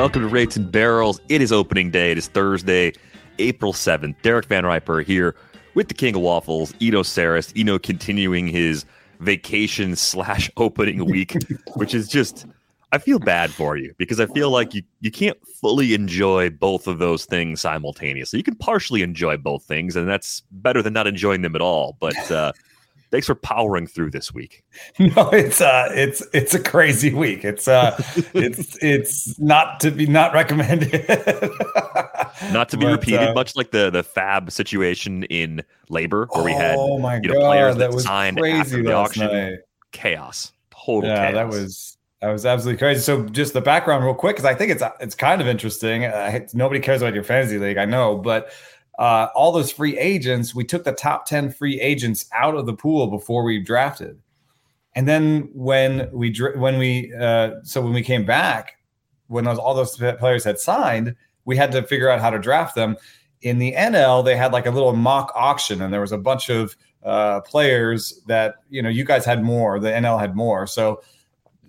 Welcome to Rates and Barrels. It is opening day. It is Thursday, April 7th. Derek Van Riper here with the King of Waffles, Eno Sarris. Eno continuing his vacation slash opening week, which is just, I feel bad for you because I feel like you, you can't fully enjoy both of those things simultaneously. You can partially enjoy both things, and that's better than not enjoying them at all. But, uh, thanks for powering through this week. No, it's uh it's it's a crazy week. It's uh it's it's not to be not recommended. not to be but, repeated, uh, much like the the fab situation in LABR where we had oh my you know, God, players that, that was signed crazy after the auction. Night. Chaos. Total yeah, chaos. that was that was absolutely crazy. So, just the background, real quick, because I think it's it's kind of interesting. Uh, nobody cares about your fantasy league, I know, but uh, all those free agents, we took the top 10 free agents out of the pool before we drafted. And then when we when we uh, so when we came back, when those, all those players had signed, we had to figure out how to draft them. In the NL, they had like a little mock auction, and there was a bunch of uh, players that you know you guys had more. The NL had more, so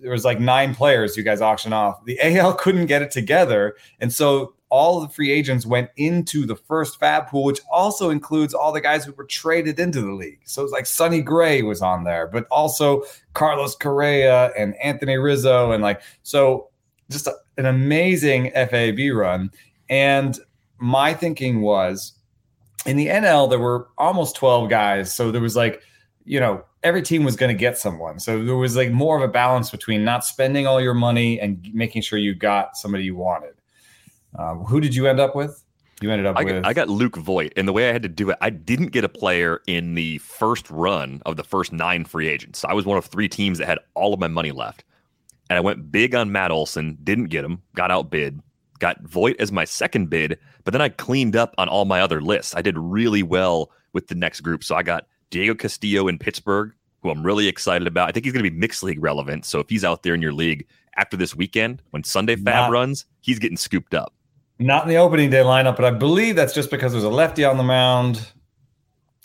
there was like nine players you guys auctioned off. The AL couldn't get it together, and so all the free agents went into the first fab pool, which also includes all the guys who were traded into the league. So it's like Sonny Gray was on there, but also Carlos Correa and Anthony Rizzo. And like, so just a, an amazing FAB run. And my thinking was in the NL, there were almost 12 guys. So there was like, you know, every team was going to get someone. So there was like more of a balance between not spending all your money and making sure you got somebody you wanted. Um, who did you end up with? You ended up I with. Got, I got Luke Voit, and the way I had to do it, I didn't get a player in the first run of the first nine free agents. I was one of three teams that had all of my money left, and I went big on Matt Olson. Didn't get him. Got outbid. Got Voit as my second bid, but then I cleaned up on all my other lists. I did really well with the next group, so I got Diego Castillo in Pittsburgh, who I'm really excited about. I think he's going to be mixed league relevant. So if he's out there in your league after this weekend when Sunday Fab Not- runs, he's getting scooped up. Not in the opening day lineup, but I believe that's just because there's a lefty on the mound.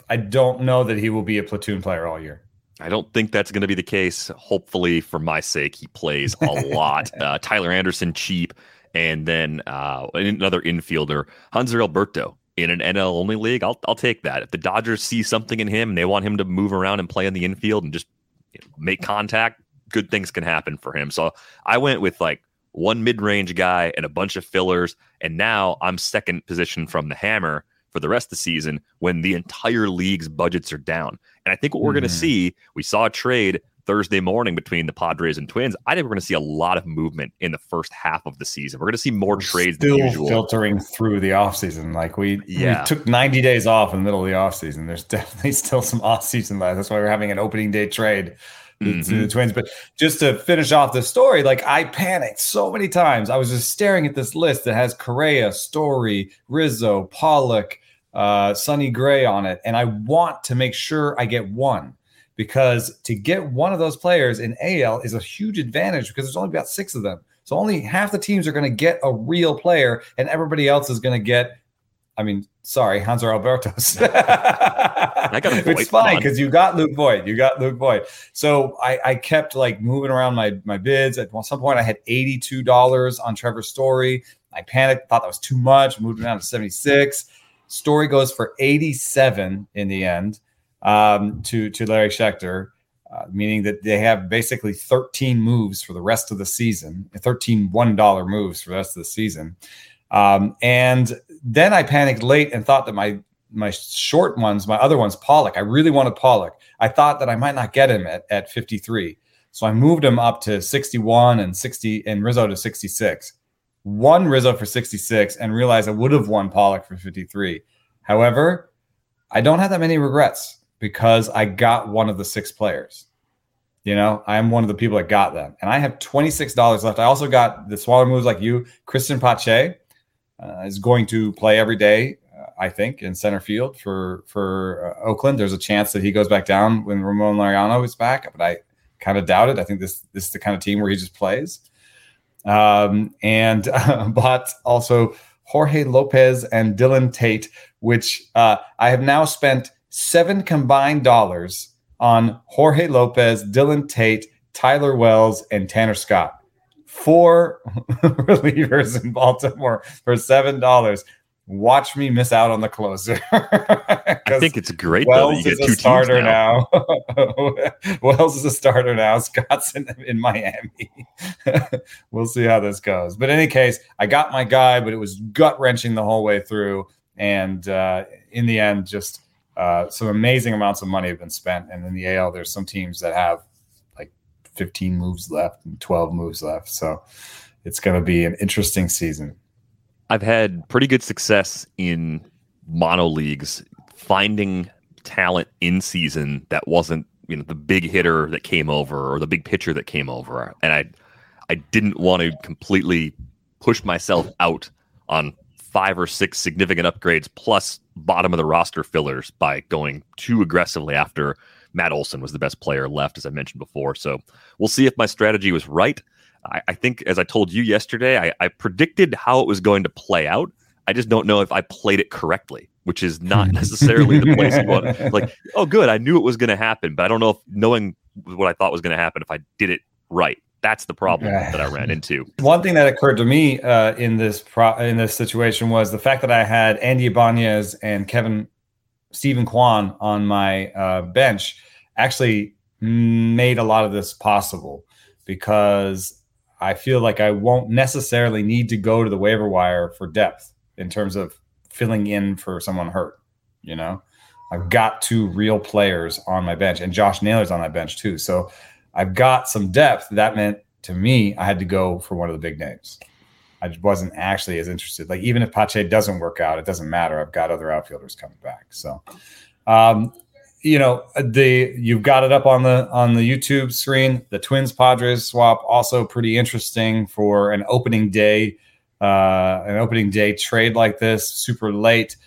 I don't know that he will be a platoon player all year. I don't think that's going to be the case. Hopefully, for my sake, he plays a lot. Uh, Tyler Anderson, cheap, and then uh, another infielder, Hanser Alberto, in an NL only league. I'll I'll take that. If the Dodgers see something in him and they want him to move around and play in the infield and just you know, make contact, good things can happen for him. So I went with like one mid-range guy and a bunch of fillers. And now i'm second position from the hammer for the rest of the season when the entire league's budgets are down. And i think what we're mm-hmm. going to see we saw a trade thursday morning between the padres and twins. I think we're going to see a lot of movement in the first half of the season. We're going to see more we're trades still than usual. filtering through the offseason. Like we, yeah. we took 90 days off in the middle of the offseason. There's definitely still some offseason left. That's why we're having an opening day trade mm-hmm. the Twins. But just to finish off the story, like I panicked so many times. I was just staring at this list that has Correa, Story, Rizzo, Pollock, uh, Sonny Gray on it, and I want to make sure I get one because to get one of those players in AL is a huge advantage because there's only about six of them. So only half the teams are going to get a real player, and everybody else is going to get. I mean, sorry, Hanser Albertos. I got a it's fine because you got Luke Voit. You got Luke Voit. So I, I kept like moving around my my bids. At some point, I had eighty two dollars on Trevor Story. I panicked, thought that was too much, moved it down to seventy six. Story goes for eighty seven in the end um, to to Larry Schechter. Uh, meaning that they have basically 13 moves for the rest of the season, 13 $1 moves for the rest of the season. Um, and then I panicked late and thought that my my short ones, my other ones, Pollock, I really wanted Pollock. I thought that I might not get him at, at 53. So I moved him up to 61 and 60 and Rizzo to 66. Won Rizzo for 66 and realized I would have won Pollock for 53. However, I don't have that many regrets because I got one of the six players. You know, I'm one of the people that got them, and I have twenty six dollars left. I also got the smaller moves like you. Cristian Pache uh, is going to play every day, uh, I think, in center field for for uh, Oakland. There's a chance that he goes back down when Ramon Laureano is back, but I kind of doubt it. I think this this is the kind of team where he just plays. Um, and bought also Jorge Lopez and Dylan Tate, which uh, I have now spent seven combined dollars on Jorge Lopez, Dylan Tate, Tyler Wells, and Tanner Scott. Four relievers in Baltimore for seven dollars. Watch me miss out on the closer. I think it's great Wells though, is a starter now. now. Wells is a starter now. Scott's in, in Miami. we'll see how this goes. But in any case, I got my guy, but it was gut wrenching the whole way through. And uh, in the end, just uh, some amazing amounts of money have been spent. And in the AL, there's some teams that have 15 moves left and 12 moves left. So it's going to be an interesting season. I've had pretty good success in mono leagues finding talent in season that wasn't you know the big hitter that came over or the big pitcher that came over and i i didn't want to completely push myself out on five or six significant upgrades plus bottom of the roster fillers by going too aggressively after Matt Olson was the best player left, as I mentioned before. So we'll see if my strategy was right. I, I think, as I told you yesterday, I, I predicted how it was going to play out. I just don't know if I played it correctly, which is not necessarily the place you want. Like, oh, good, I knew it was going to happen, but I don't know if knowing what I thought was going to happen if I did it right. That's the problem that I ran into. One thing that occurred to me uh, in this pro- in this situation was the fact that I had Andy Ibanez and Kevin Steven Kwan on my uh, bench actually made a lot of this possible because I feel like I won't necessarily need to go to the waiver wire for depth in terms of filling in for someone hurt. You know, I've got two real players on my bench, and Josh Naylor's on that bench too. So I've got some depth. That meant to me, I had to go for one of the big names. I wasn't actually as interested. Like even if Pache doesn't work out, it doesn't matter. I've got other outfielders coming back. So, um, you know, the you've got it up on the on the YouTube screen. The Twins Padres swap also pretty interesting for an opening day, uh, an opening day trade like this, super late.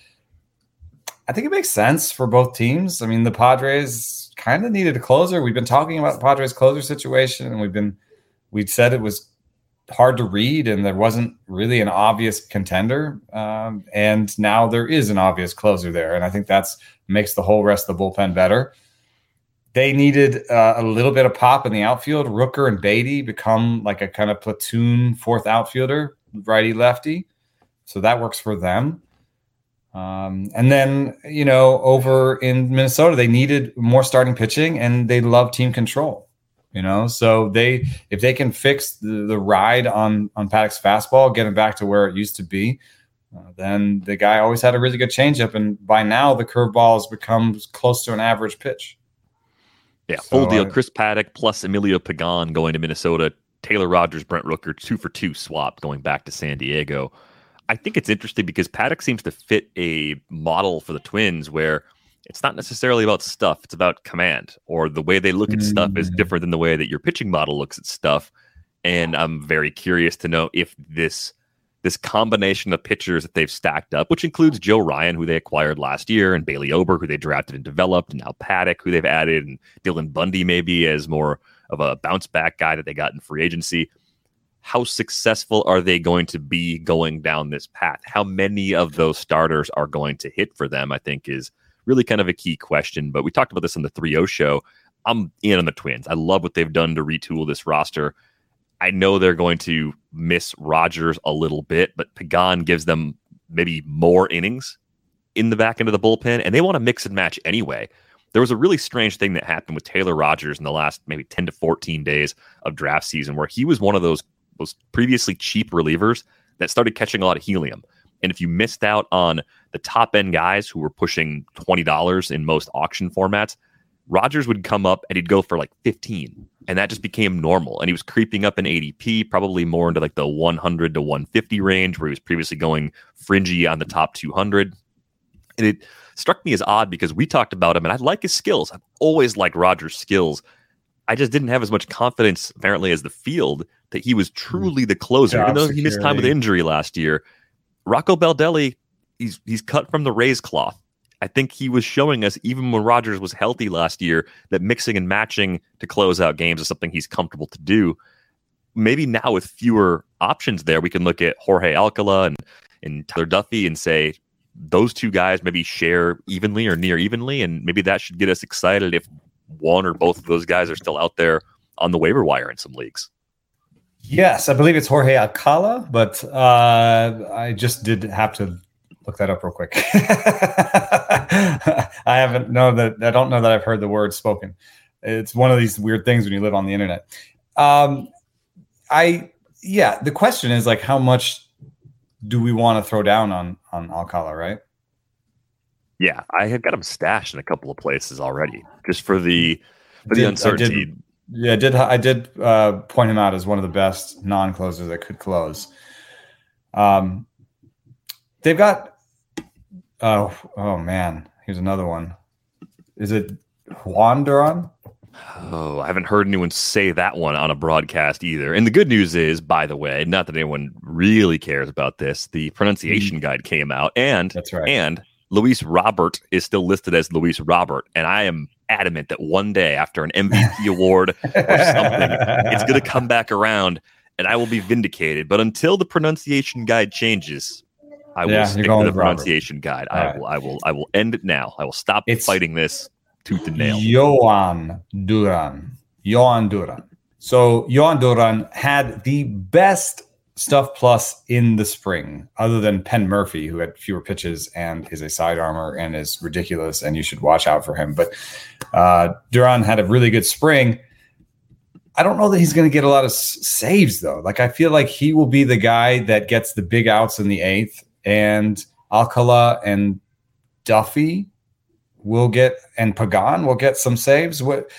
I think it makes sense for both teams. I mean, the Padres kind of needed a closer. We've been talking about the Padres closer situation, and we've been we said it was hard to read, and there wasn't really an obvious contender. Um, and now there is an obvious closer there, and I think that's makes the whole rest of the bullpen better. They needed uh, a little bit of pop in the outfield. Rooker and Beaty become like a kind of platoon fourth outfielder, righty lefty. So that works for them. Um, and then, you know, over in Minnesota, they needed more starting pitching and they love team control. You know, so they if they can fix the, the ride on on Paddack's fastball, get it back to where it used to be, uh, then the guy always had a really good changeup, and by now the curveball has become close to an average pitch. Yeah, so full deal. I, Chris Paddack plus Emilio Pagan going to Minnesota. Taylor Rogers, Brent Rooker, two for two swap going back to San Diego. I think it's interesting because Paddack seems to fit a model for the Twins where it's not necessarily about stuff, it's about command or the way they look at stuff is mm. different than the way that your pitching model looks at stuff. And I'm very curious to know if this this combination of pitchers that they've stacked up, which includes Joe Ryan, who they acquired last year, and Bailey Ober, who they drafted and developed, and now Paddack, who they've added, and Dylan Bundy maybe as more of a bounce back guy that they got in free agency how successful are they going to be going down this path? How many of those starters are going to hit for them? I think is really kind of a key question. But we talked about this on the 3 0 show. I'm in on the Twins. I love what they've done to retool this roster. I know they're going to miss Rogers a little bit, but Pagan gives them maybe more innings in the back end of the bullpen, and they want to mix and match anyway. There was a really strange thing that happened with Taylor Rogers in the last maybe 10 to 14 days of draft season, where he was one of those, those previously cheap relievers that started catching a lot of helium. And if you missed out on the top end guys who were pushing $20 in most auction formats, Rogers would come up and he'd go for like 15. And that just became normal. And he was creeping up in ADP, probably more into like the 100 to 150 range, where he was previously going fringy on the top 200. And it struck me as odd because we talked about him and I like his skills. I've always liked Rogers' skills. I just didn't have as much confidence, apparently, as the field that he was hmm. truly the closer, Job even though he missed time with injury last year. Rocco Baldelli, he's he's cut from the Rays cloth. I think he was showing us, even when Rogers was healthy last year, that mixing and matching to close out games is something he's comfortable to do. Maybe now with fewer options there, we can look at Jorge Alcala and, and Tyler Duffey and say those two guys maybe share evenly or near evenly. And maybe that should get us excited if one or both of those guys are still out there on the waiver wire in some leagues. Yes, I believe it's Jorge Alcala, but uh, I just did have to look that up real quick. I haven't know that I don't know that I've heard the word spoken. It's one of these weird things when you live on the internet. Um, I yeah, the question is like how much do we want to throw down on on Alcala, right? Yeah, I have got him stashed in a couple of places already, just for the for the uncertainty. I did, yeah, I did I did uh, point him out as one of the best non-closers that could close. Um, they've got oh oh man, here's another one. Is it Juan Duran? Oh, I haven't heard anyone say that one on a broadcast either. And the good news is, by the way, not that anyone really cares about this, the pronunciation mm. guide came out, and that's right. And Luis Robert is still listed as Luis Robert, and I am adamant that one day after an MVP award or something, it's going to come back around, and I will be vindicated. But until the pronunciation guide changes, I will yeah, stick to the pronunciation Robert. guide. I right. will. I will. I will end it now. I will stop it's fighting this tooth and nail. Jhoan Duran. Jhoan Duran. So Jhoan Duran had the best stuff plus in the spring, other than Penn Murfee, who had fewer pitches and is a side armor and is ridiculous, and you should watch out for him. But uh, Duran had a really good spring. I don't know that he's going to get a lot of saves though. Like I feel like he will be the guy that gets the big outs in the eighth, and Alcala and Duffey will get and Pagan will get some saves. What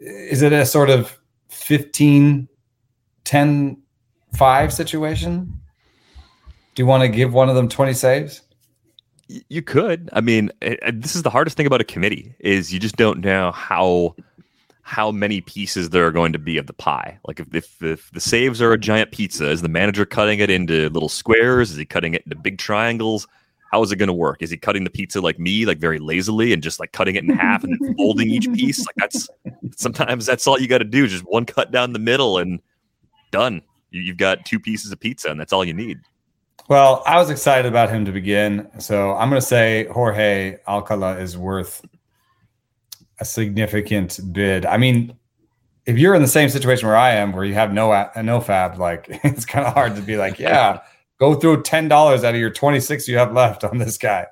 is it a sort of 15 10 5 situation? Do you want to give one of them 20 saves? You could. I mean, this is the hardest thing about a committee is you just don't know how how many pieces there are going to be of the pie. Like if, if, if the saves are a giant pizza, is the manager cutting it into little squares? Is he cutting it into big triangles? how is it going to work? Is he cutting the pizza like me, like very lazily, and just like cutting it in half and folding each piece? Like that's sometimes that's all you got to do, just one cut down the middle and done. You've got two pieces of pizza, and that's all you need. Well, I was excited about him to begin, so I'm going to say Jorge Alcala is worth a significant bid. I mean, if you're in the same situation where I am, where you have no no fab, like it's kind of hard to be like, yeah go through ten dollars out of your twenty six you have left on this guy.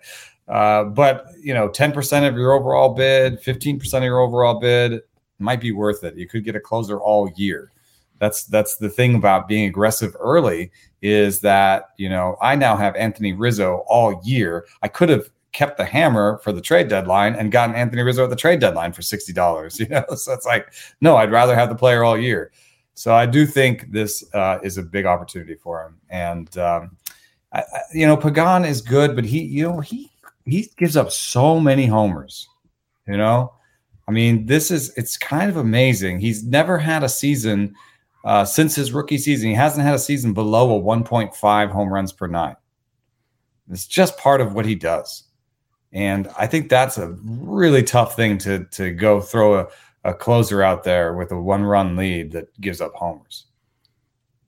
Uh, but you know, ten percent of your overall bid, fifteen percent of your overall bid might be worth it. You could get a closer all year. That's that's the thing about being aggressive early is that you know I now have Anthony Rizzo all year. I could have kept the hammer for the trade deadline and gotten Anthony Rizzo at the trade deadline for sixty dollars. You know, so it's like no, I'd rather have the player all year. So I do think this uh, is a big opportunity for him. And um, I, I, you know, Pagan is good, but he, you know, he he gives up so many homers. You know, I mean, this is it's kind of amazing. He's never had a season uh, since his rookie season. He hasn't had a season below a 1.5 home runs per nine. It's just part of what he does. And I think that's a really tough thing to to go throw a, a closer out there with a one run lead that gives up homers.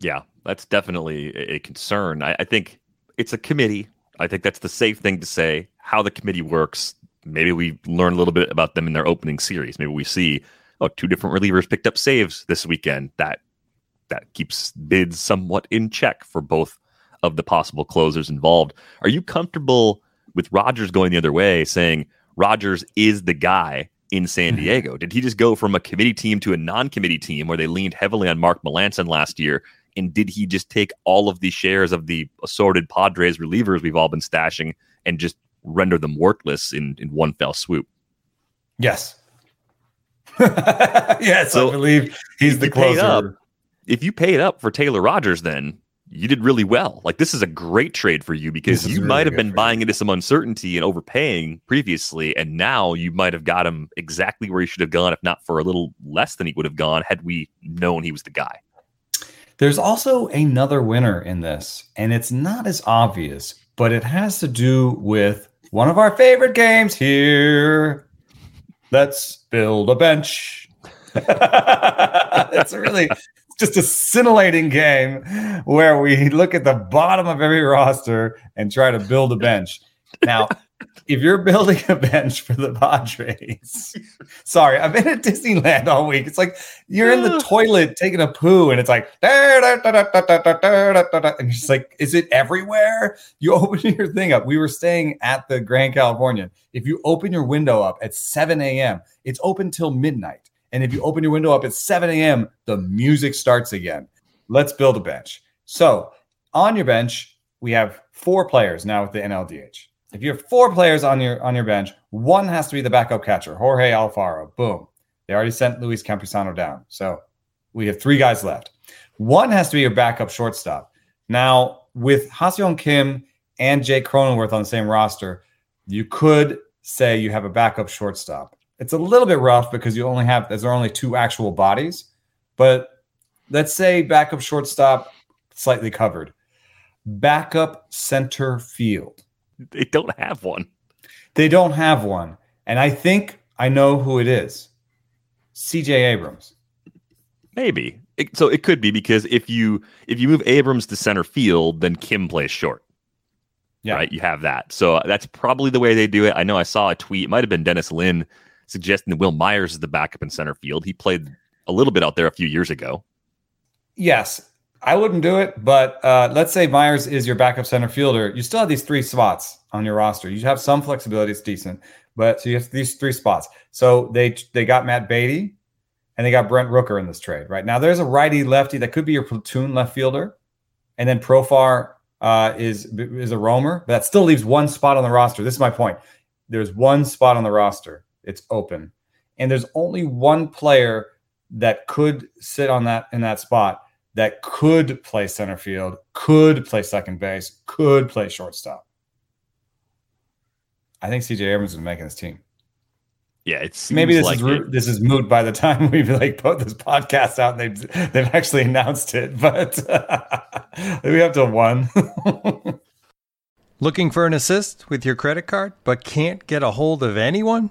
Yeah, that's definitely a concern. I, I think it's a committee. I think that's the safe thing to say. How the committee works. Maybe we learn a little bit about them in their opening series. Maybe we see oh, two different relievers picked up saves this weekend. That that keeps bids somewhat in check for both of the possible closers involved. Are you comfortable with Rogers going the other way, saying Rogers is the guy in San mm-hmm. Diego? Did he just go from a committee team to a non-committee team where they leaned heavily on Mark Melancon last year? And did he just take all of the shares of the assorted Padres relievers we've all been stashing and just render them worthless in, in one fell swoop? Yes. yes, so I believe he's the closer. Up, if you paid up for Taylor Rogers, then you did really well. Like this is a great trade for you because you really might have been buying into some uncertainty and overpaying previously, and now you might have got him exactly where he should have gone, if not for a little less than he would have gone had we known he was the guy. There's also another winner in this, and it's not as obvious, but it has to do with one of our favorite games here. Let's build a bench. it's really just a scintillating game where we look at the bottom of every roster and try to build a bench. Now, if you're building a bench for the Padres, sorry, I've been at Disneyland all week. It's like you're in the toilet taking a poo, and it's like, and you're just like, is it everywhere? You open your thing up. We were staying at the Grand Californian. If you open your window up at 7 a.m., it's open till midnight. And if you open your window up at 7 a.m., the music starts again. Let's build a bench. So on your bench, we have four players now with the NLDH. If you have four players on your on your bench, one has to be the backup catcher, Jorge Alfaro. Boom. They already sent Luis Campusano down. So we have three guys left. One has to be your backup shortstop. Now, with Ha-Seong Kim and Jake Cronenworth on the same roster, you could say you have a backup shortstop. It's a little bit rough because you only have there are only two actual bodies, but let's say backup shortstop slightly covered. Backup center field. They don't have one. They don't have one. And I think I know who it is. CJ Abrams. Maybe. It, so it could be because if you if you move Abrams to center field, then Kim plays short. Yeah. Right? You have that. So that's probably the way they do it. I know I saw a tweet, it might have been Dennis Lin suggesting that Wil Myers is the backup in center field. He played a little bit out there a few years ago. Yes, I wouldn't do it, but uh, let's say Myers is your backup center fielder. You still have these three spots on your roster. You have some flexibility; it's decent, but so you have these three spots. So they they got Matt Beaty and they got Brent Rooker in this trade. Right now, there's a righty lefty that could be your platoon left fielder, and then Profar uh, is is a roamer. But that still leaves one spot on the roster. This is my point. There's one spot on the roster it's open. And there's only one player that could sit on that in that spot that could play center field, could play second base, could play shortstop. I think CJ Abrams is making this team. Yeah, it's maybe this like is it. this is moot by the time we've like put this podcast out. And they've they've actually announced it, but we have to one. Looking for an assist with your credit card, but can't get a hold of anyone?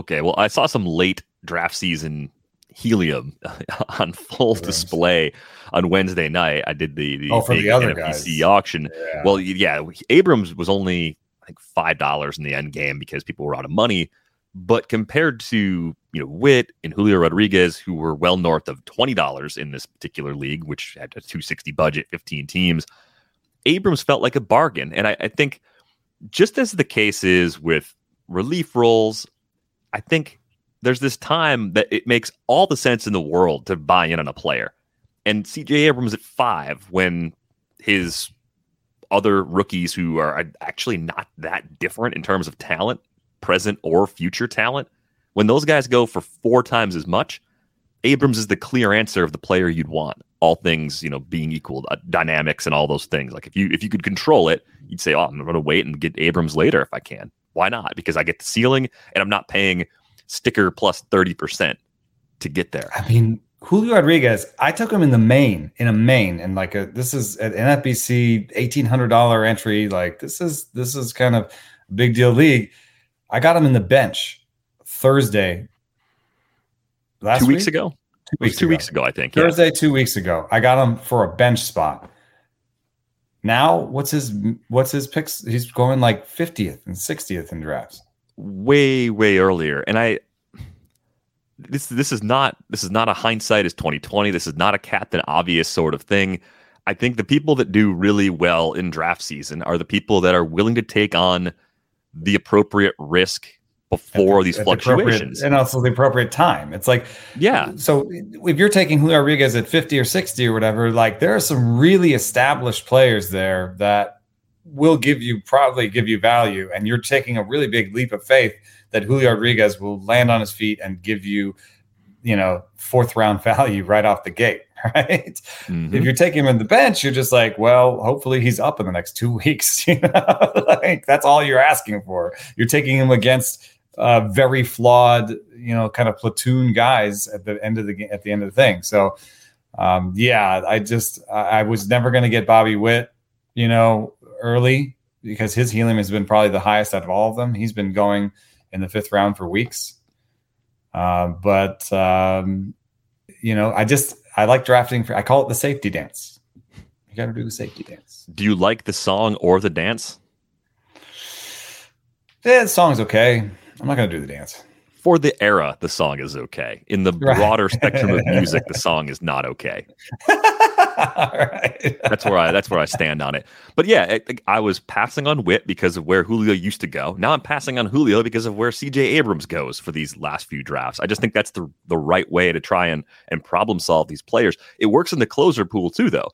Okay, well, I saw some late draft season helium on full display on Wednesday night. I did the, the, oh, for the other NFBC auction. Yeah. Well, yeah, Abrams was only I think five dollars in the end game because people were out of money. But compared to you know Witt and Julio Rodriguez, who were well north of twenty dollars in this particular league, which had a two sixty budget, fifteen teams, Abrams felt like a bargain. And I, I think just as the case is with relief roles, I think there's this time that it makes all the sense in the world to buy in on a player. And CJ Abrams at five when his other rookies who are actually not that different in terms of talent, present or future talent, when those guys go for four times as much, Abrams is the clear answer of the player you'd want. All things, you know, being equal, uh, dynamics and all those things. Like if you if you could control it, you'd say, "Oh, I'm going to wait and get Abrams later if I can." Why not? Because I get the ceiling and I'm not paying sticker plus 30% to get there. I mean, Julio Rodriguez, I took him in the main, in a main, and like a, this is an NFBC eighteen hundred dollar entry. Like this is this is kind of a big deal league. I got him in the bench Thursday. Last two weeks week? ago. Two weeks two ago. weeks ago, I think. Thursday, yeah. two weeks ago. I got him for a bench spot. Now, what's his what's his picks? He's going like fiftieth and sixtieth in drafts. Way, way earlier, and I this this is not this is not a hindsight is 2020. This is not a captain obvious sort of thing. I think the people that do really well in draft season are the people that are willing to take on the appropriate risk before the, these fluctuations and also the appropriate time. It's like, yeah. So if you're taking Julio Rodriguez at 50 or 60 or whatever, like there are some really established players there that will give you probably give you value, and you're taking a really big leap of faith that Julio Rodriguez will land on his feet and give you, you know, fourth round value right off the gate, right? Mm-hmm. If you're taking him in the bench, you're just like, well, hopefully he's up in the next two weeks. You know, like that's all you're asking for. You're taking him against uh, very flawed, you know, kind of platoon guys at the end of the at the end of the thing. So, um, yeah, I just I was never going to get Bobby Witt, you know, early because his helium has been probably the highest out of all of them. He's been going in the fifth round for weeks. Uh, but um, you know, I just I like drafting for I call it the safety dance. You got to do the safety dance. Do you like the song or the dance? Yeah, the song's okay. I'm not going to do the dance for the era, the song is okay. In the broader spectrum of music, the song is not okay. right. That's where I that's where I stand on it. But yeah, I, I, was passing on Witt because of where Julio used to go. Now I'm passing on Julio because of where CJ Abrams goes for these last few drafts. I just think that's the the right way to try and and problem solve these players. It works in the closer pool too, though.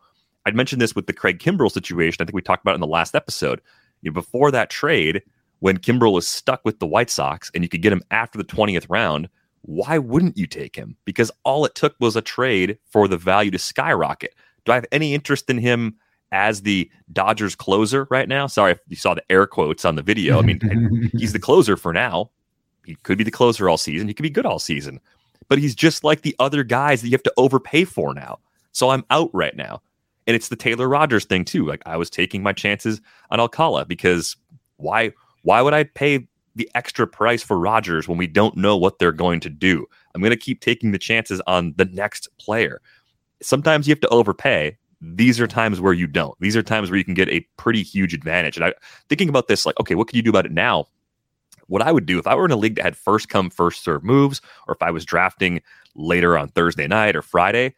I'd mentioned this with the Craig Kimbrel situation. I think we talked about in the last episode. You know, before that trade, when Kimbrel was stuck with the White Sox and you could get him after the 20th round, why wouldn't you take him? Because all it took was a trade for the value to skyrocket. Do I have any interest in him as the Dodgers closer right now? Sorry if you saw the air quotes on the video. I mean, he's the closer for now. He could be the closer all season. He could be good all season. But he's just like the other guys that you have to overpay for now. So I'm out right now. And it's the Taylor Rogers thing too. Like I was taking my chances on Alcala because why why would I pay the extra price for Rogers when we don't know what they're going to do? I'm going to keep taking the chances on the next player. Sometimes you have to overpay. These are times where you don't. These are times where you can get a pretty huge advantage. And I thinking about this, like, okay, what can you do about it now? What I would do if I were in a league that had first come, first serve moves, or if I was drafting later on Thursday night or Friday,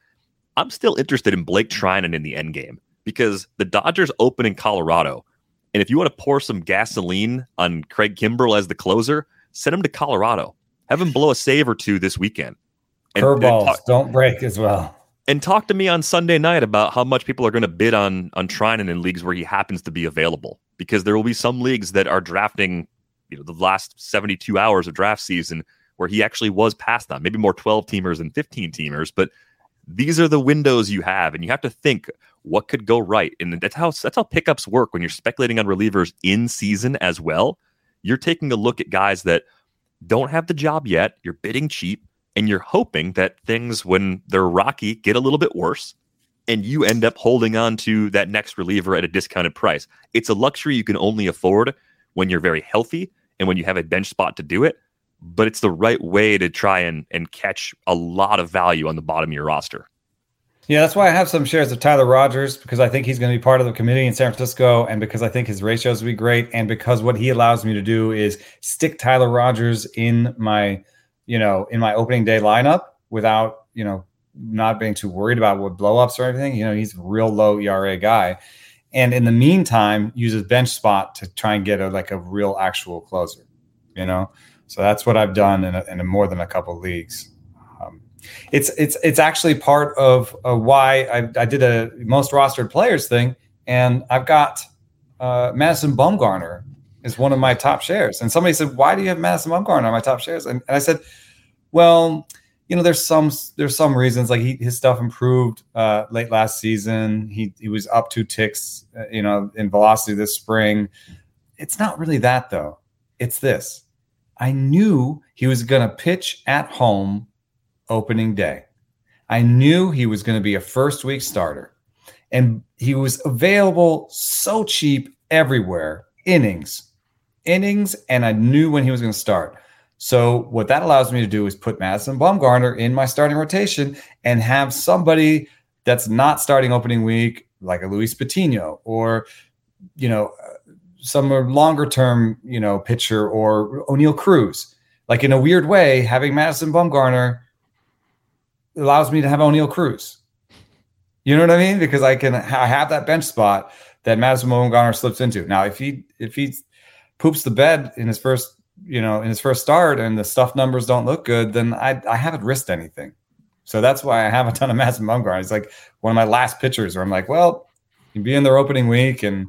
I'm still interested in Blake Treinen in the end game because the Dodgers open in Colorado and if you want to pour some gasoline on Craig Kimbrel as the closer, send him to Colorado. Have him blow a save or two this weekend. And, Curveballs talk, don't break as well. And talk to me on Sunday night about how much people are going to bid on on Treinen in leagues where he happens to be available. Because there will be some leagues that are drafting, you know, the last 72 hours of draft season where he actually was passed on. Maybe more 12 teamers than 15 teamers, but these are the windows you have, and you have to think what could go right. And that's how that's how pickups work when you're speculating on relievers in season as well. You're taking a look at guys that don't have the job yet. You're bidding cheap, and you're hoping that things when they're rocky get a little bit worse, and you end up holding on to that next reliever at a discounted price. It's a luxury you can only afford when you're very healthy and when you have a bench spot to do it but it's the right way to try and and catch a lot of value on the bottom of your roster. Yeah, that's why I have some shares of Tyler Rogers because I think he's going to be part of the committee in San Francisco, and because I think his ratios will be great, and because what he allows me to do is stick Tyler Rogers in my, you know, in my opening day lineup without, you know, not being too worried about what blowups or anything. You know, he's a real low ERA guy, and in the meantime uses bench spot to try and get a like a real actual closer. You know, so that's what I've done in, a, in a more than a couple leagues. Um, it's it's it's actually part of uh, why I, I did a most rostered players thing, and I've got uh, Madison Bumgarner is one of my top shares. And somebody said, "Why do you have Madison Bumgarner on my top shares?" And, and I said, "Well." you know, there's some there's some reasons like he, his stuff improved uh, late last season. He he was up two ticks, uh, you know, in velocity this spring. It's not really that though. It's this. I knew he was going to pitch at home opening day. I knew he was going to be a first week starter, and he was available so cheap everywhere, innings, innings, and I knew when he was going to start. So what that allows me to do is put Madison Bumgarner in my starting rotation and have somebody that's not starting opening week, like a Luis Patino or you know some longer term you know pitcher or Oneil Cruz. Like in a weird way, having Madison Bumgarner allows me to have Oneil Cruz. You know what I mean? Because I can I have that bench spot that Madison Bumgarner slips into. Now, if he if he poops the bed in his first you know, in his first start and the stuff numbers don't look good, then I, I haven't risked anything. So that's why I have a ton of Madison Bumgarner. He's like one of my last pitchers where I'm like, well, you be in their opening week and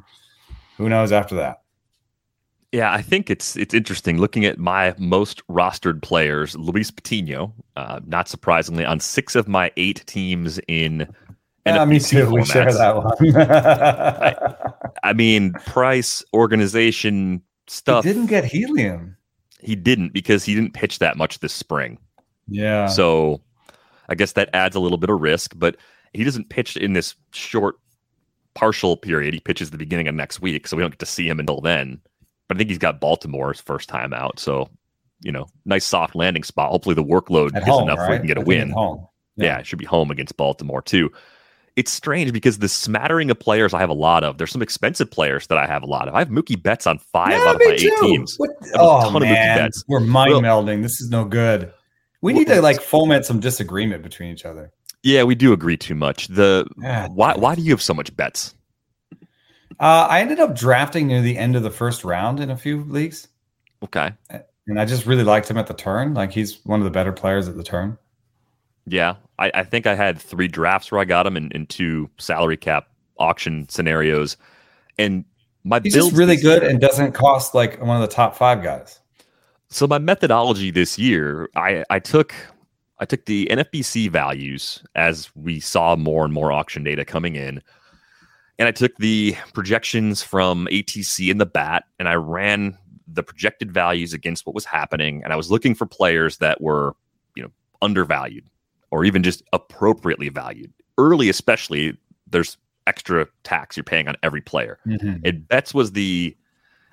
who knows after that. Yeah, I think it's it's interesting looking at my most rostered players. Luis Patino, uh, not surprisingly, on six of my eight teams in. Yeah, me too. Formats. We share that one. I, I, mean, price, organization, stuff. He didn't get helium. He didn't because he didn't pitch that much this spring. Yeah. So I guess that adds a little bit of risk, but he doesn't pitch in this short partial period. He pitches the beginning of next week, so we don't get to see him until then. But I think he's got Baltimore's first time out, so you know, nice soft landing spot. Hopefully the workload At is home, enough right? he can get a I win. home. Yeah. Yeah. it should be home against Baltimore too. It's strange because the smattering of players I have a lot of. There's some expensive players that I have a lot of. I have Mookie Betts on five Yeah, out of my eight teams. What- oh ton of Mookie man, we're mind melding. This is no good. We need to like foment some disagreement between each other. Yeah, we do agree too much. The Yeah. why why do you have so much Betts? Uh, I ended up drafting near the end of the first round in a few leagues, Okay. and I just really liked him at the turn. Like he's one of the better players at the turn. Yeah, I, I think I had three drafts where I got him in, in two salary cap auction scenarios, and my He's just really good year- and doesn't cost like one of the top five guys. so my methodology this year, I I took I took the NFBC values as we saw more and more auction data coming in, and I took the projections from ATC and the BAT, and I ran the projected values against what was happening, and I was looking for players that were you know undervalued or even just appropriately valued early, especially. There's extra tax you're paying on every player. Mm-hmm. And Betts was the,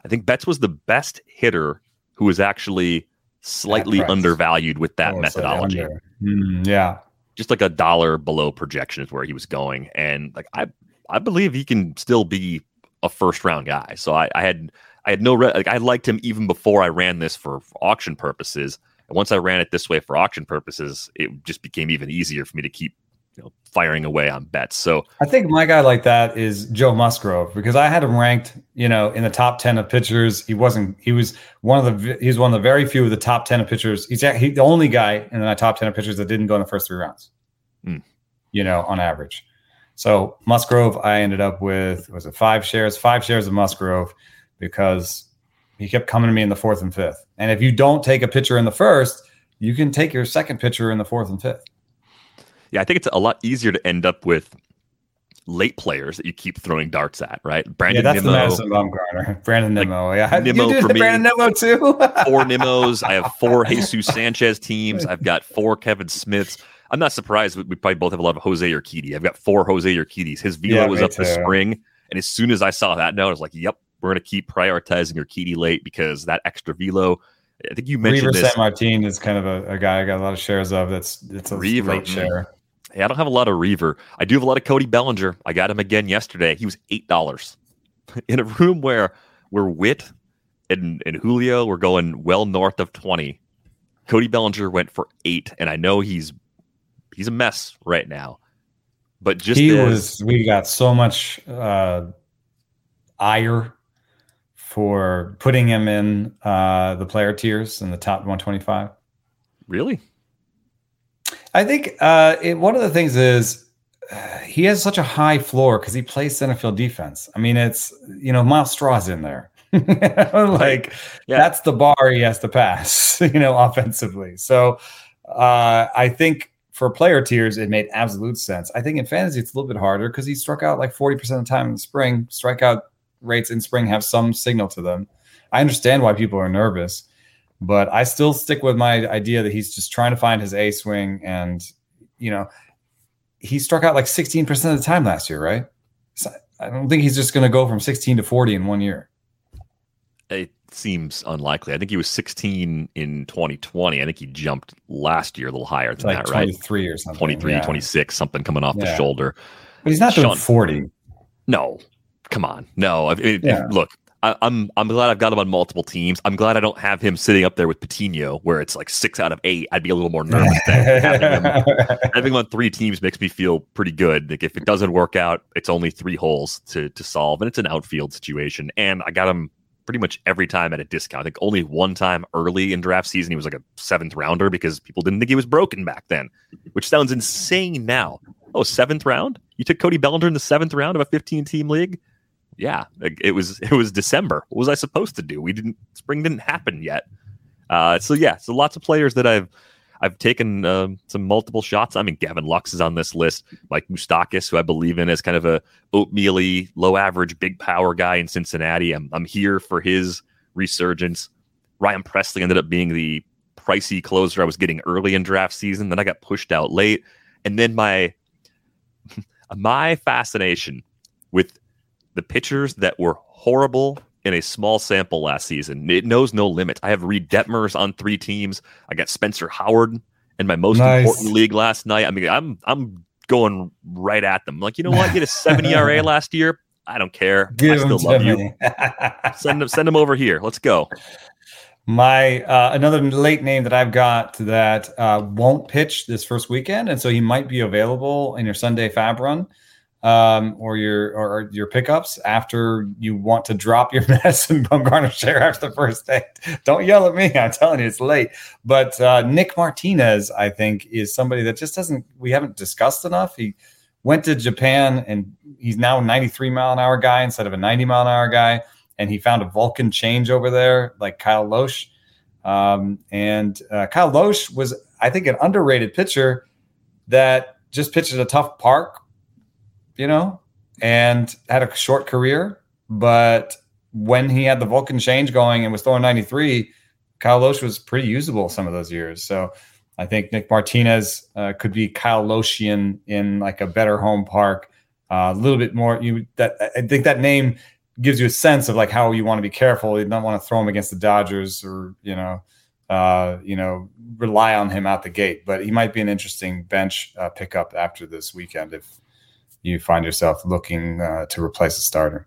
I think Betts was the best hitter who was actually slightly undervalued with that Oh, methodology. Hmm, yeah. Just like a dollar below projection is where he was going, and like I, I believe he can still be a first round guy. So I, I had, I had no, re- like I liked him even before I ran this for, for auction purposes. And once I ran it this way for auction purposes, it just became even easier for me to keep, you know, firing away on Betts. So I think my guy like that is Joe Musgrove because I had him ranked, you know, in the top ten of pitchers. He wasn't. He was one of the. He's one of the very few of the top ten of pitchers. He's he, the only guy in the top ten of pitchers that didn't go in the first three rounds. Hmm. You know, on average. So Musgrove, I ended up with was it five shares, five shares of Musgrove because he kept coming to me in the fourth and fifth. And if you don't take a pitcher in the first, you can take your second pitcher in the fourth and fifth. Yeah, I think it's a lot easier to end up with late players that you keep throwing darts at, right? Brandon Yeah, Brandon that's the Nimmo, Madison Bumgarner. Brandon Like, Yeah, Nimmo you do for me. Brandon Nimmo too. four Nimmos. I have four Jesus Sanchez teams. I've got four Kevin Smiths. I'm not surprised. We probably both have a lot of Jose Urquidy. I've got four Jose Urquidys. His velo Yeah, was up this spring, and as soon as I saw that note, I was like, "Yep, we're going to keep prioritizing your Urquidy late because that extra velo." I think you mentioned Reiver this. San Martin is kind of a, a guy I got a lot of shares of. That's it's a Reiver, share. Hey, I don't have a lot of Reiver. I do have a lot of Cody Bellinger. I got him again yesterday. He was eight dollars in a room where where Witt and, and Julio were going well north of twenty. Cody Bellinger went for eight, and I know he's he's a mess right now. But just he as- was. We got so much uh, ire for putting him in uh, the player tiers in the top 125. Really? I think uh, it, one of the things is uh, he has such a high floor because he plays center field defense. I mean, it's you know Myles Straw's in there, like yeah. that's the bar he has to pass, you know, offensively. So uh, I think for player tiers, it made absolute sense. I think in fantasy, it's a little bit harder because he struck out like 40% of the time in the spring. Strikeout rates in spring have some signal to them. I understand why people are nervous, but I still stick with my idea that he's just trying to find his A swing. And, you know, he struck out like 16% of the time last year, right? So I don't think he's just going to go from 16 to 40 in one year. It seems unlikely. I think he was 16 in 2020. I think he jumped last year a little higher than like that, right? 23 or something. 23, yeah. 26, something coming off yeah. the shoulder. But he's not doing 40. No, come on. No. yeah. look, I, am I'm, I'm glad I've got him on multiple teams. I'm glad I don't have him sitting up there with Patino, where it's like six out of eight. I'd be a little more nervous. having, him, having him on three teams makes me feel pretty good. Like if it doesn't work out, it's only three holes to to solve, and it's an outfield situation. And I got him pretty much every time at a discount. I think only one time early in draft season he was like a seventh rounder because people didn't think he was broken back then, which sounds insane now. Oh, seventh round? You took Cody Bellinger in the seventh round of a 15 team league? Yeah, it was it was December. What was I supposed to do? We didn't spring didn't happen yet. Uh, so yeah, so lots of players that I've I've taken uh, some multiple shots. I mean, Gavin Lux is on this list. Mike Moustakas, who I believe in as kind of a oatmeal low average, big power guy in Cincinnati. I'm, I'm here for his resurgence. Ryan Pressly ended up being the pricey closer I was getting early in draft season. Then I got pushed out late. And then my my fascination with the pitchers that were horrible in a small sample last season. It knows no limit. I have Reid Detmers on three teams. I got Spencer Howard in my most nice. important league last night. I mean, I'm I'm going right at them. Like, you know what? Get a seven ERA last year. I don't care. Give I still love you. send them send them over here. Let's go. My uh, another late name that I've got that uh, won't pitch this first weekend, and so he might be available in your Sunday FAAB run um, or your or your pickups after you want to drop your Madison Bumgarner share after the first day. Don't yell at me. I'm telling you, it's late. But uh, Nick Martinez, I think, is somebody that just doesn't we haven't discussed enough. He went to Japan and he's now a 93 mile an hour guy instead of a 90 mile an hour guy. And he found a Vulcan change over there, like Kyle Lohse. Um, and uh, Kyle Lohse was, I think, an underrated pitcher that just pitched at a tough park you know, and had a short career. But when he had the Vulcan change going and was throwing 93, Kyle Lohse was pretty usable some of those years. So I think Nick Martinez uh, could be Kyle Lohsian in like a better home park. Uh, a little bit more. You that I think that name gives you a sense of like how you want to be careful. You don't want to throw him against the Dodgers or you know, uh, you know, rely on him out the gate. But he might be an interesting bench uh, pickup after this weekend if you find yourself looking uh, to replace a starter.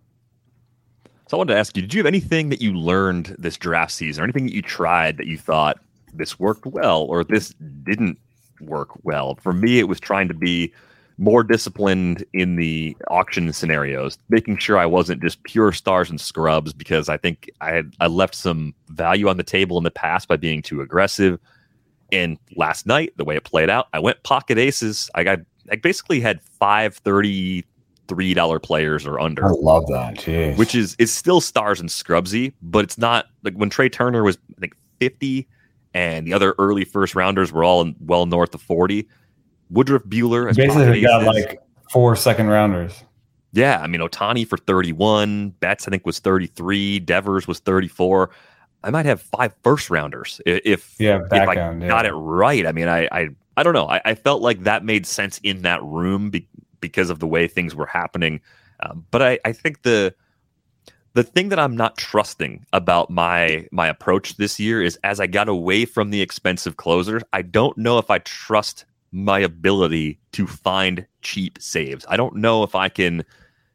So I wanted to ask you, did you have anything that you learned this draft season or anything that you tried that you thought this worked well or this didn't work well? For me, it was trying to be more disciplined in the auction scenarios, making sure I wasn't just pure stars and scrubs because I think I had I left some value on the table in the past by being too aggressive. And last night, the way it played out, I went pocket aces. I got I basically had five thirty three dollar players or under. I love that. Jeez. Which is it's still stars and scrubsy, but it's not like when Trea Turner was I think fifty, and the other early first rounders were all well north of forty. Woodruff Buehler basically got like four second rounders. Yeah, I mean Ohtani for thirty one, Betts I think was thirty three, Devers was thirty four. I might have five first rounders if yeah, if I yeah. got it right. I mean, I I I don't know. I, I felt like that made sense in that room be, because of the way things were happening. Um, but I, I think the the thing that I'm not trusting about my my approach this year is as I got away from the expensive closers, I don't know if I trust my ability to find cheap saves. I don't know if I can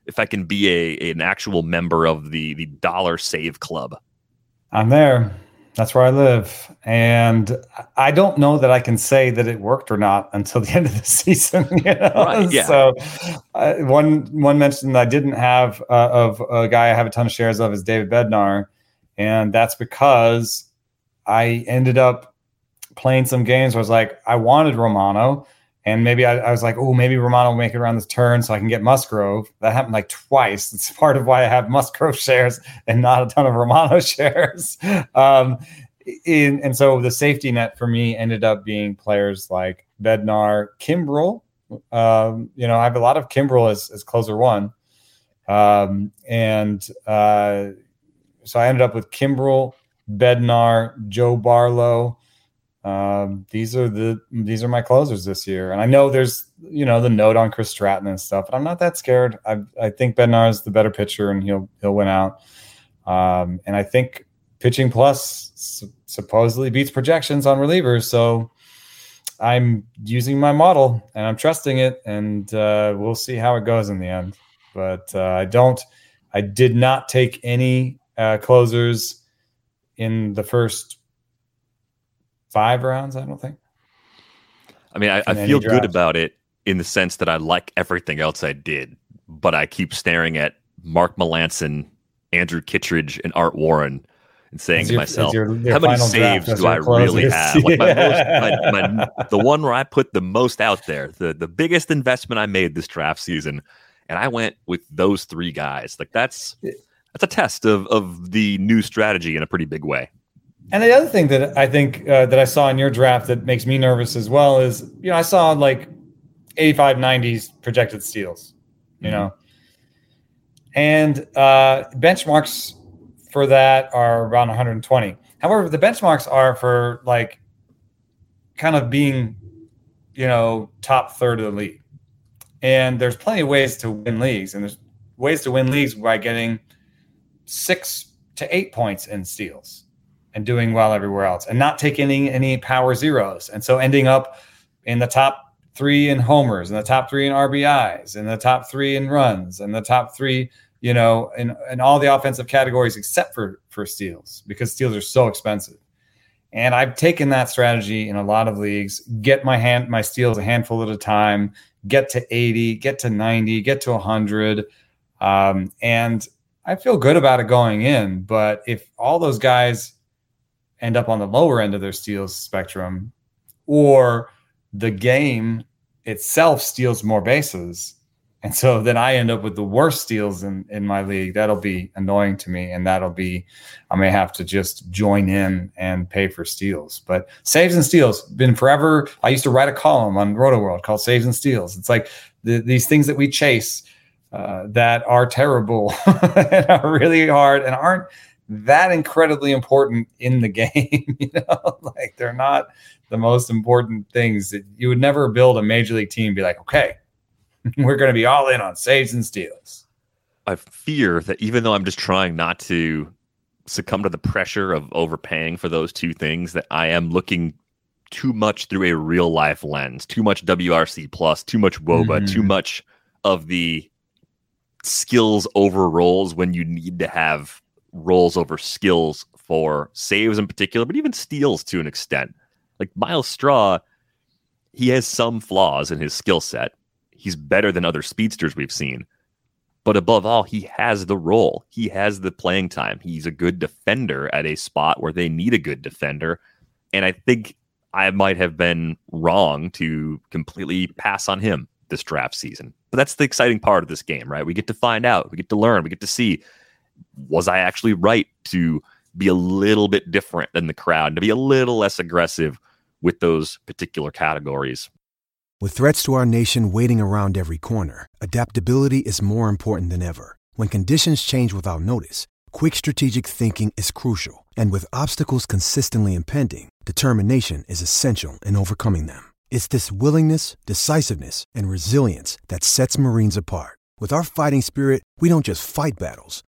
if I can be a an actual member of the the dollar save club. I'm there. That's where I live. And I don't know that I can say that it worked or not until the end of the season. You know? Right, yeah. So, uh, one one mention that I didn't have uh, of a guy I have a ton of shares of is David Bednar. And that's because I ended up playing some games where I was like, I wanted Romano. And maybe I, I was like, oh, maybe Romano will make it around this turn so I can get Musgrove. That happened like twice. It's part of why I have Musgrove shares and not a ton of Romano shares. Um, in, and so the safety net for me ended up being players like Bednar, Kimbrel. Um, you know, I have a lot of Kimbrel as, as closer one. Um, and uh, so I ended up with Kimbrel, Bednar, Joe Barlow, um, these are the these are my closers this year, and I know there's you know the note on Chris Stratton and stuff, but I'm not that scared. I I think Bednar is the better pitcher, and he'll he'll win out. Um, and I think pitching plus su- supposedly beats projections on relievers, so I'm using my model and I'm trusting it, and uh, we'll see how it goes in the end. But uh, I don't, I did not take any uh, closers in the first five rounds. I don't think. I mean, I, I feel good about it in the sense that I like everything else I did, but I keep staring at Mark Melancon, Andrew Kittredge, and Art Warren and saying your, to myself, your, your how many saves do I really have? Like my most, my, my, the one where I put the most out there, the, the biggest investment I made this draft season. And I went with those three guys. Like that's that's a test of of the new strategy in a pretty big way. And the other thing that I think uh, that I saw in your draft that makes me nervous as well is, you know, I saw like 85, 90s projected steals, you mm-hmm. know, and uh, benchmarks for that are around 120. However, the benchmarks are for like kind of being, you know, top third of the league. And there's plenty of ways to win leagues, and there's ways to win leagues by getting six to eight points in steals and doing well everywhere else and not taking any, any power zeros. And so ending up in the top three in homers and the top three in RBIs and the top three in runs and the top three, you know, in, in all the offensive categories except for for steals because steals are so expensive. And I've taken that strategy in a lot of leagues, get my hand my steals a handful at a time, get to 80, get to 90, get to 100. Um, and I feel good about it going in. But if all those guys end up on the lower end of their steals spectrum, or the game itself steals more bases. And so then I end up with the worst steals in, in my league. That'll be annoying to me. And that'll be, I may have to just join in and pay for steals. But saves and steals been forever. I used to write a column on Rotoworld called Saves and Steals. It's like the, these things that we chase uh, that are terrible and are really hard and aren't that incredibly important in the game. you know, like they're not the most important things. That you would never build a major league team be like, okay, we're going to be all in on saves and steals. I fear that even though I'm just trying not to succumb to the pressure of overpaying for those two things, that I am looking too much through a real life lens, too much WRC plus, too much WOBA, mm-hmm. too much of the skills over roles when you need to have roles over skills for saves in particular, but even steals to an extent. Like Myles Straw, he has some flaws in his skill set. He's better than other speedsters we've seen. But above all, he has the role. He has the playing time. He's a good defender at a spot where they need a good defender. And I think I might have been wrong to completely pass on him this draft season. But that's the exciting part of this game, right? We get to find out, we get to learn, we get to see was I actually right to be a little bit different than the crowd, to be a little less aggressive with those particular categories? With threats to our nation waiting around every corner, adaptability is more important than ever. When conditions change without notice, quick strategic thinking is crucial. And with obstacles consistently impending, determination is essential in overcoming them. It's this willingness, decisiveness, and resilience that sets Marines apart. With our fighting spirit, we don't just fight battles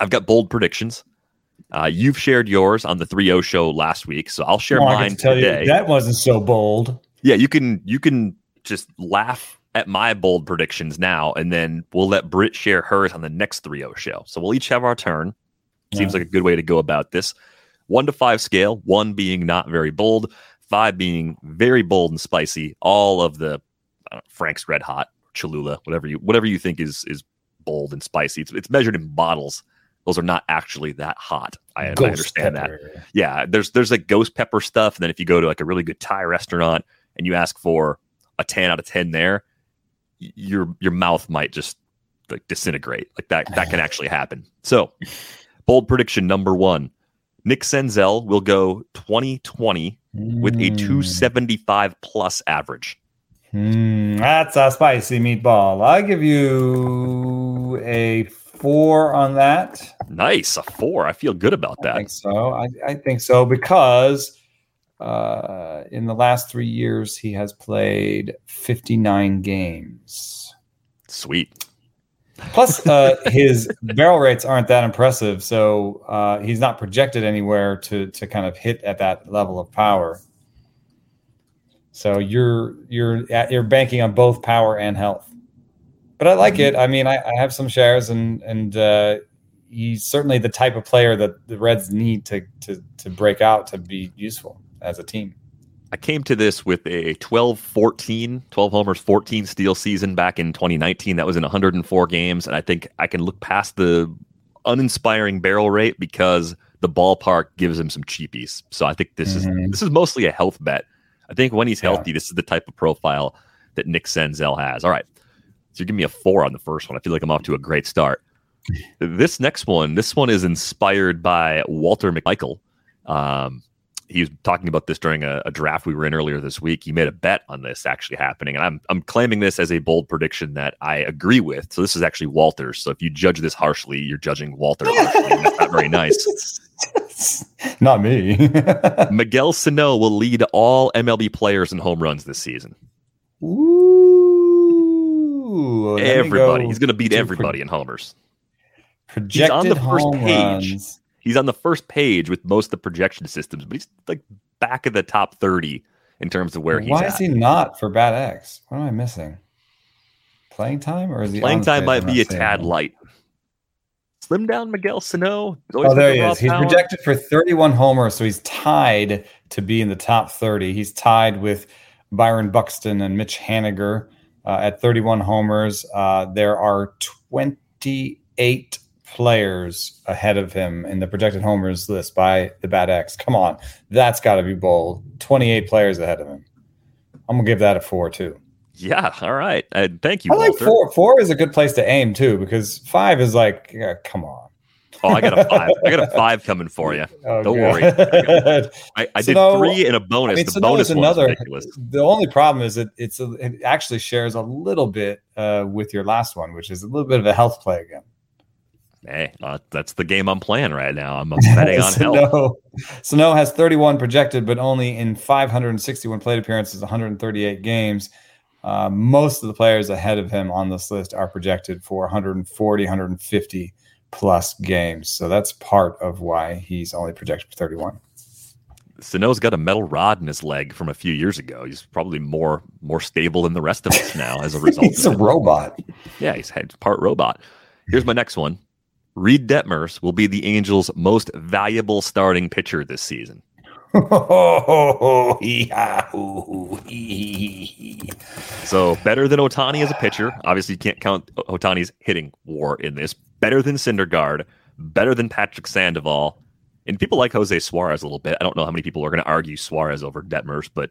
I've got bold predictions. Uh, you've shared yours on the 3 show last week, so I'll share Oh, mine today. you that wasn't so bold. yeah, you can you can just laugh at my bold predictions now, and then we'll let Britt share hers on the next 3 show. So we'll each have our turn. Seems Yeah. like a good way to go about this. One to five scale, one being not very bold, five being very bold and spicy. All of the know, Frank's Red Hot, Cholula, whatever you whatever you think is is bold and spicy. It's, it's measured in bottles. Those are not actually that hot. I, I understand that yeah, there's there's like ghost pepper stuff, and then if you go to like a really good Thai restaurant and you ask for a ten out of ten there, your your mouth might just like disintegrate. Like that that can actually happen. So, bold prediction number one: Nick Senzel will go 2020 with a Mm. 275 plus average. Mm, that's a spicy meatball. I give you a four on that. Nice, a four. I feel good about that. I think so. I, I think so because uh, in the last three years he has played 59 games. Sweet. Plus, uh, his barrel rates aren't that impressive, so uh, he's not projected anywhere to to kind of hit at that level of power. So you're you're at, you're banking on both power and health, but I like it. I mean, I, I have some shares, and and uh, he's certainly the type of player that the Reds need to to to break out to be useful as a team. I came to this with a 12 14, 12 homers, 14 steal season back in 2019. That was in 104 games. And I think I can look past the uninspiring barrel rate because the ballpark gives him some cheapies. So I think this Mhm. is this is mostly a health bet. I think when he's Yeah. healthy, this is the type of profile that Nick Senzel has. All right. So you give me a four on the first one. I feel like I'm off to a great start. this next one, this one is inspired by Walter McMichael. Um, he was talking about this during a, a draft we were in earlier this week. He made a bet on this actually happening, and I'm I'm claiming this as a bold prediction that I agree with. So this is actually Walter. So if you judge this harshly, you're judging Walter harshly. that's not very nice. Not me. Miguel Sano will lead all MLB players in home runs this season. Ooh, me Everybody. go He's going to beat everybody in homers. Projected on the first page. runs. He's on the first page with most of the projection systems, but he's like back of the top 30 in terms of where he's Why is he not for Bat X? What am I missing? Playing time or is he Playing time might be a tad light. Slim down Miguel Sano. Oh, there he is. He's power. projected for 31 homers, so he's tied to be in the top 30. He's tied with Byron Buxton and Mitch Haniger uh, at 31 homers. Uh, there are 28 players ahead of him in the projected homers list by the Bat X. Come on, that's got to be bold. 28 players ahead of him. I'm gonna give that a four too. Yeah, all right. Uh, thank you, I like Walter. four. Four is a good place to aim too, because five is like, yeah, come on. Oh, I got a five. I got a five coming for you. Oh, Don't good. worry. I, I, I did Sano- three and a bonus. I mean, the Sano bonus is another. The only problem is that it's a, it actually shares a little bit uh, with your last one, which is a little bit of a health play again. Hey, uh, that's the game I'm playing right now. I'm betting on health. Sano has 31 projected, but only in 561 plate appearances, 138 games. Uh, most of the players ahead of him on this list are projected for 140, 150 plus games. So that's part of why he's only projected for 31. Sano's got a metal rod in his leg from a few years ago. He's probably more more stable than the rest of us now as a result. He's a it. robot. Yeah, he's part robot. Here's my next one. Reid Detmers will be the Angels' most valuable starting pitcher this season. So better than Ohtani as a pitcher. Obviously, you can't count Ohtani's hitting war in this. Better than Syndergaard. Better than Patrick Sandoval. And people like Jose Suarez a little bit. I don't know how many people are going to argue Suarez over Detmers, but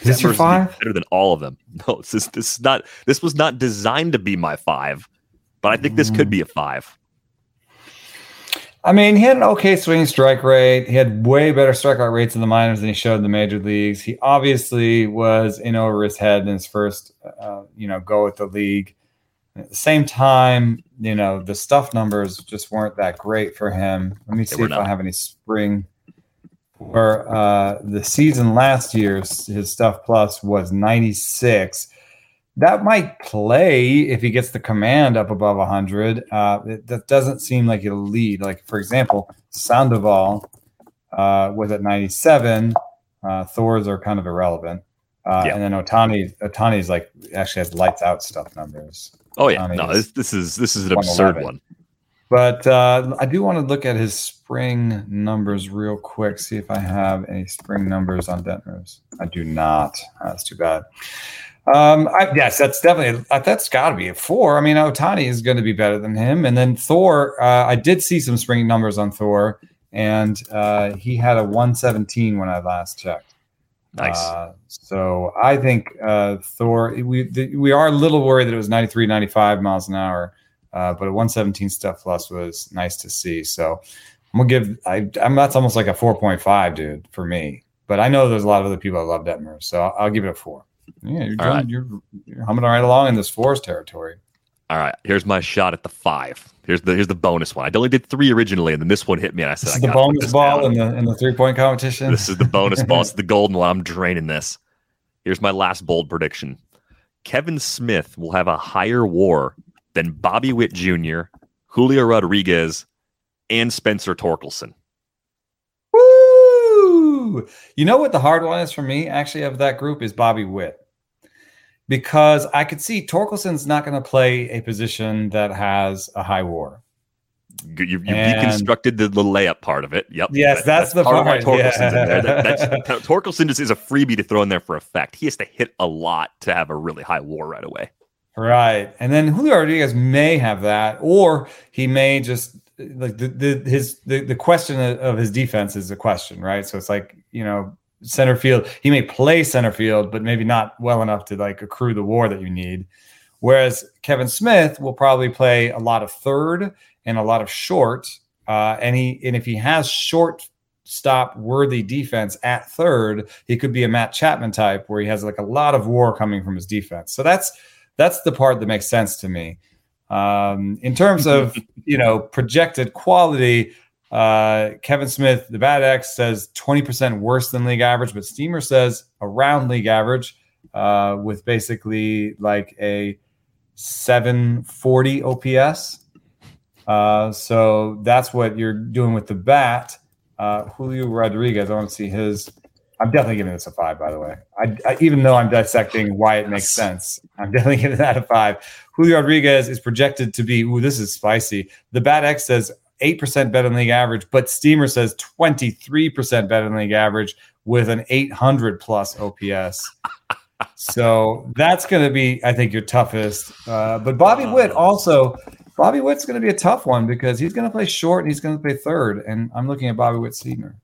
Is this your Detmers is five? better than all of them. No, this is this is not this was not designed to be my five, but I think this could be a five. I mean, he had an okay swing strike rate. He had way better strikeout rates in the minors than he showed in the major leagues. He obviously was in over his head in his first, uh, you know, go with the league. At the same time, you know, the stuff numbers just weren't that great for him. Let me see if I have any spring or uh, the season last year. His stuff plus was 96 that might play if he gets the command up above 100. Uh, it, that doesn't seem like it'll lead. Like, for example, Sandoval uh, was at 97. Uh, Thor's are kind of irrelevant. Uh, yeah. And then Ohtani, Ohtani's like actually has lights out stuff numbers. Oh yeah, Ohtani's no, this, this is this is an absurd one. But uh, I do want to look at his spring numbers real quick. See if I have any spring numbers on Detmers. I do not. That's too bad. Um, I, yes, that's definitely uh, that's got to be a four. I mean, Ohtani is going to be better than him, and then Thor. Uh, I did see some spring numbers on Thor, and uh, he had a 117 when I last checked. Nice. Uh, so I think uh, Thor. We the, we are a little worried that it was 93, 95 miles an hour, uh, but a 117 stuff plus was nice to see. So I'm gonna give. I, I'm that's almost like a 4.5, dude, for me. But I know there's a lot of other people that love Detmer, so I'll, I'll give it a four. Yeah, you're, doing, right. you're, you're humming right along in this forest territory. All right, here's my shot at the five. Here's the here's the bonus one. I only did three originally, and then this one hit me, and I said, this I is the bonus ball in the in the three point competition." This is the bonus ball. It's the golden one. I'm draining this. Here's my last bold prediction: Kevin Smith will have a higher WAR than Bobby Witt Jr., Julio Rodriguez, and Spencer Torkelson. Woo! You know what the hard one is for me, actually, of that group is Bobby Witt because I could see Torkelson's not going to play a position that has a high WAR. You, you deconstructed the, the, layup part of it. Yep. Yes, that, that's, that's, the part. part. Torkelson's yeah. in there. That, that's, Torkelson just is a freebie to throw in there for effect. He has to hit a lot to have a really high WAR right away. Right, and then Julio Rodriguez may have that, or he may just like the, the his the, the question of his defense is a question, right? So it's like you know center field. He may play center field, but maybe not well enough to like accrue the WAR that you need. Whereas Kevin Smith will probably play a lot of third and a lot of short. Uh, and he and if he has short stop worthy defense at third, he could be a Matt Chapman type where he has like a lot of WAR coming from his defense. So that's that's the part that makes sense to me. Um, in terms of you know projected quality, uh, Kevin Smith, the Bat X says 20% worse than league average, but Steamer says around league average uh, with basically like a 740 OPS. Uh, so that's what you're doing with the bat. Uh, Julio Rodriguez, I want to see his. I'm definitely giving this a five, by the way. I, I, even though I'm dissecting why it makes sense, I'm definitely giving that a five. Julio Rodriguez is projected to be, ooh, this is spicy. The Bat X says 8% better than league average, but Steamer says 23% better than league average with an 800 plus OPS. so that's going to be, I think, your toughest. Uh, but Bobby Witt also, Bobby Witt's going to be a tough one because he's going to play short and he's going to play third. And I'm looking at Bobby Witt Senior.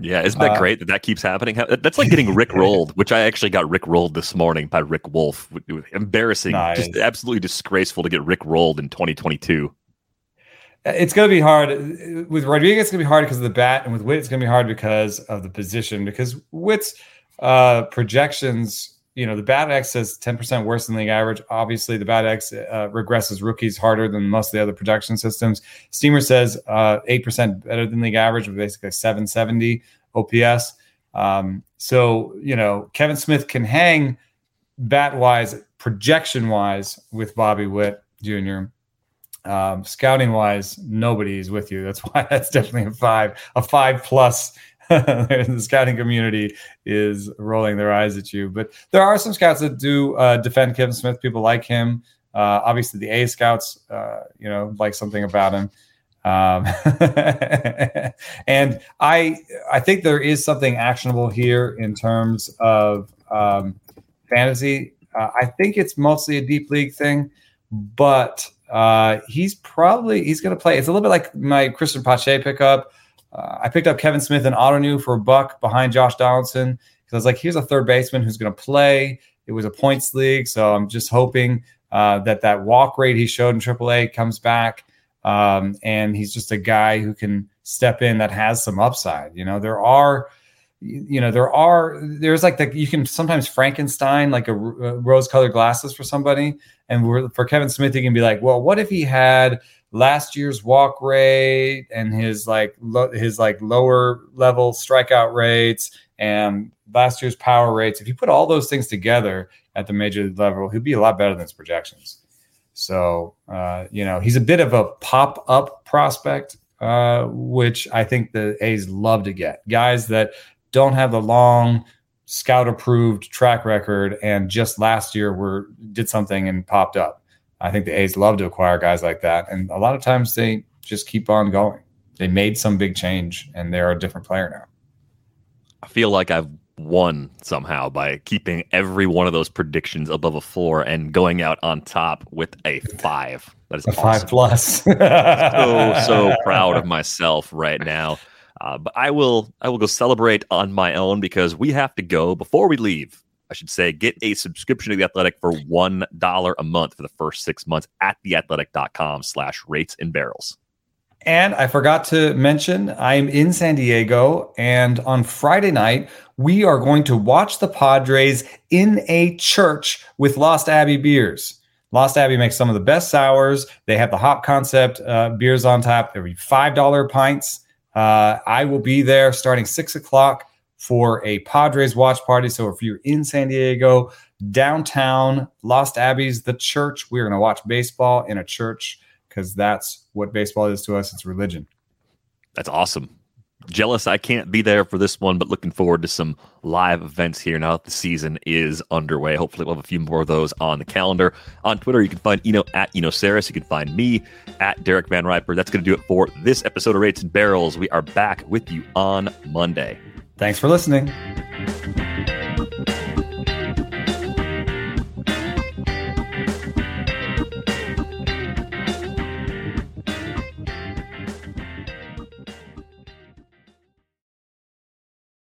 Yeah, isn't that uh, great that that keeps happening? That's like getting Rick rolled, which I actually got Rick rolled this morning by Rick Wolf. Embarrassing, nice. just absolutely disgraceful to get Rick rolled in 2022 it's going to be hard with Rodriguez. It's going to be hard because of the bat, and with Witt, it's going to be hard because of the position. Because Witt's uh, projections, you know, the bat X says ten percent worse than league average. Obviously, the bat X uh, regresses rookies harder than most of the other projection systems. Steamer says uh, eight uh, percent better than league average, with basically seven seventy OPS. Um, so you know, Kevin Smith can hang bat wise, projection wise with Bobby Witt Jr um, scouting wise, nobody's with you. That's why that's definitely a five, a five plus. the scouting community is rolling their eyes at you, but there are some scouts that do uh, defend Kevin Smith. People like him. Uh, obviously, the A scouts, uh, you know, like something about him. Um, and I, I think there is something actionable here in terms of um, fantasy. Uh, I think it's mostly a deep league thing, but uh, he's probably he's going to play. It's a little bit like my Cristian Pache pickup. Uh, I picked up Kevin Smith and Ottoneu for a buck behind Josh Donaldson because I was like, here's a third baseman who's going to play. It was a points league, so I'm just hoping uh, that that walk rate he showed in AAA comes back. Um, and he's just a guy who can step in that has some upside. You know, there are, you know, there are, there's like the, you can sometimes Frankenstein like a, a rose colored glasses for somebody. And for Kevin Smith, you can be like, well, what if he had last year's walk rate and his like, lo- his like lower level strikeout rates and last year's power rates. If you put all those things together at the major level, he'd be a lot better than his projections. So, uh, you know, he's a bit of a pop up prospect, uh, which I think the A's love to get guys that don't have the long scout approved track record and just last year were did something and popped up. I think the A's love to acquire guys like that. And a lot of times they just keep on going. They made some big change and they're a different player now. I feel like I've won somehow by keeping every one of those predictions above a four and going out on top with a five. That is a awesome. five plus. so so proud of myself right now. Uh, but I will I will go celebrate on my own because we have to go before we leave. I should say get a subscription to the Athletic for one dollar a month for the first six months at theathletic.com slash rates and barrels. And I forgot to mention, I'm in San Diego, and on Friday night, we are going to watch the Padres in a church with Lost Abbey beers. Lost Abbey makes some of the best sours. They have the hop concept uh, beers on tap. They're $5 pints. Uh, I will be there starting six o'clock for a Padres watch party. So if you're in San Diego, downtown, Lost Abbey's the church. We're going to watch baseball in a church because that's what baseball is to us. It's religion. That's awesome. Jealous I can't be there for this one, but looking forward to some live events here now that the season is underway. Hopefully, we'll have a few more of those on the calendar. On Twitter, you can find Eno at Eno Sarris. You can find me at Derek Van Riper. That's going to do it for this episode of Rates and Barrels. We are back with you on Monday. Thanks for listening.